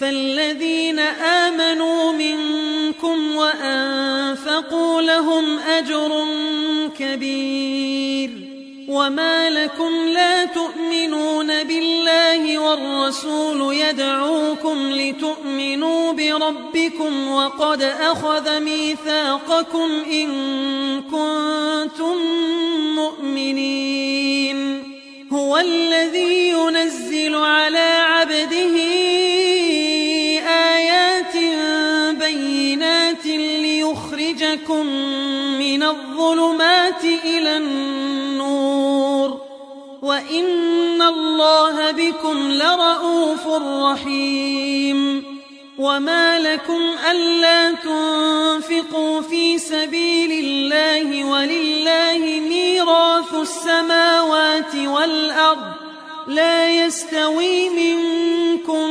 فالذين آمنوا منكم وأنفقوا لهم أجر كبير وما لكم لا تؤمنون بالله والرسول يدعوكم لتؤمنوا بربكم وقد أخذ ميثاقكم إن كنتم مؤمنين هو الذي ينزل ليخرجكم من الظلمات إلى النور وإن الله بكم لرؤوف رحيم وما لكم ألا تنفقوا في سبيل الله ولله ميراث السماوات والأرض لا يستوي منكم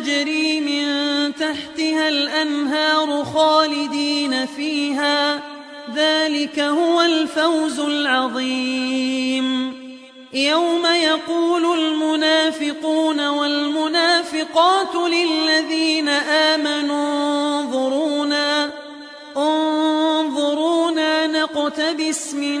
تجري من تحتها الأنهار خالدين فيها. ذلك هو الفوز العظيم. يوم يقول المنافقون والمنافقات للذين آمنوا انظرونا انظرونا نقتبس من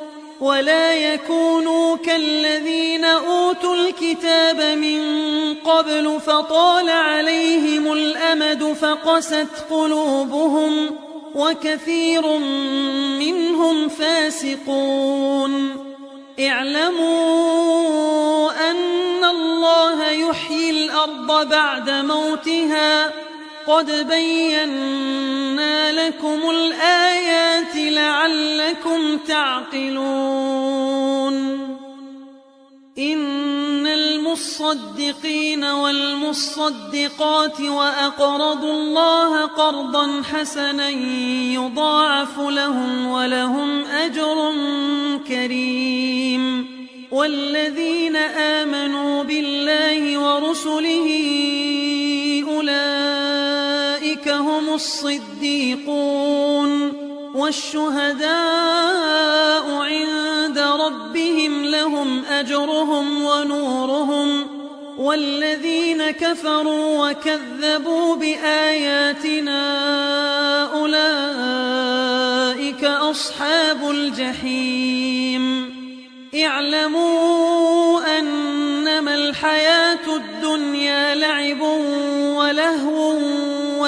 ولا يكونوا كالذين أوتوا الكتاب من قبل فطال عليهم الأمد فقست قلوبهم وكثير منهم فاسقون. اعلموا أن الله يحيي الأرض بعد موتها قد بينا لكم الآيات لعلكم تعقلون. إن المصدقين والمصدقات وأقرضوا الله قرضا حسنا يضاعف لهم ولهم أجر كريم. والذين آمنوا بالله ورسله هم الصديقون والشهداء عند ربهم لهم أجرهم ونورهم والذين كفروا وكذبوا بآياتنا أولئك أصحاب الجحيم اعلموا أنما الحياة الدنيا لعب ولهو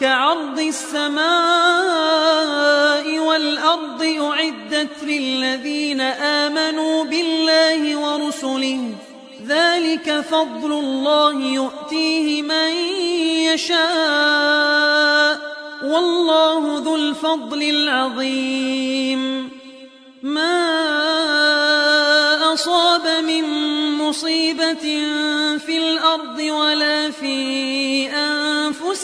كعرض السماء والأرض أعدت للذين آمنوا بالله ورسله. ذلك فضل الله يؤتيه من يشاء. والله ذو الفضل العظيم. ما أصاب من مصيبة في الأرض ولا في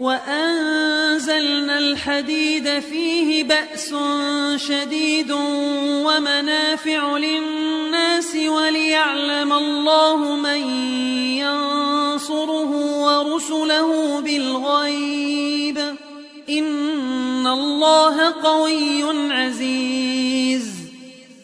وأنزلنا الحديد فيه بأس شديد ومنافع للناس وليعلم الله من ينصره ورسله بالغيب إن الله قوي عزيز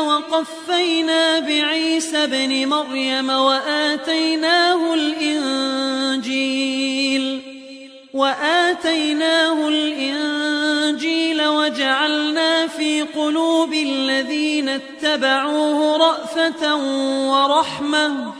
وقفينا بعيسى ابن مريم وآتيناه الإنجيل وآتيناه الإنجيل وجعلنا في قلوب الذين اتبعوه رأفة ورحمة.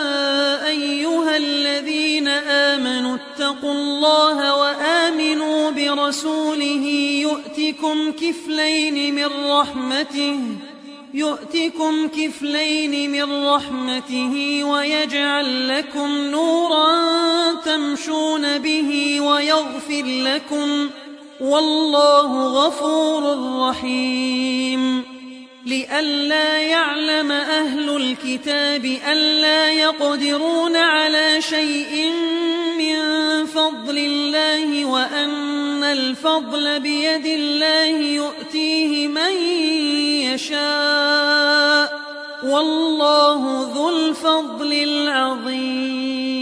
آمنوا اتقوا الله وآمنوا برسوله يؤتكم كفلين من رحمته يؤتكم كفلين من رحمته ويجعل لكم نورا تمشون به ويغفر لكم والله غفور رحيم. لئلا يعلم الكتاب ألا يقدرون على شيء من فضل الله وأن الفضل بيد الله يؤتيه من يشاء والله ذو الفضل العظيم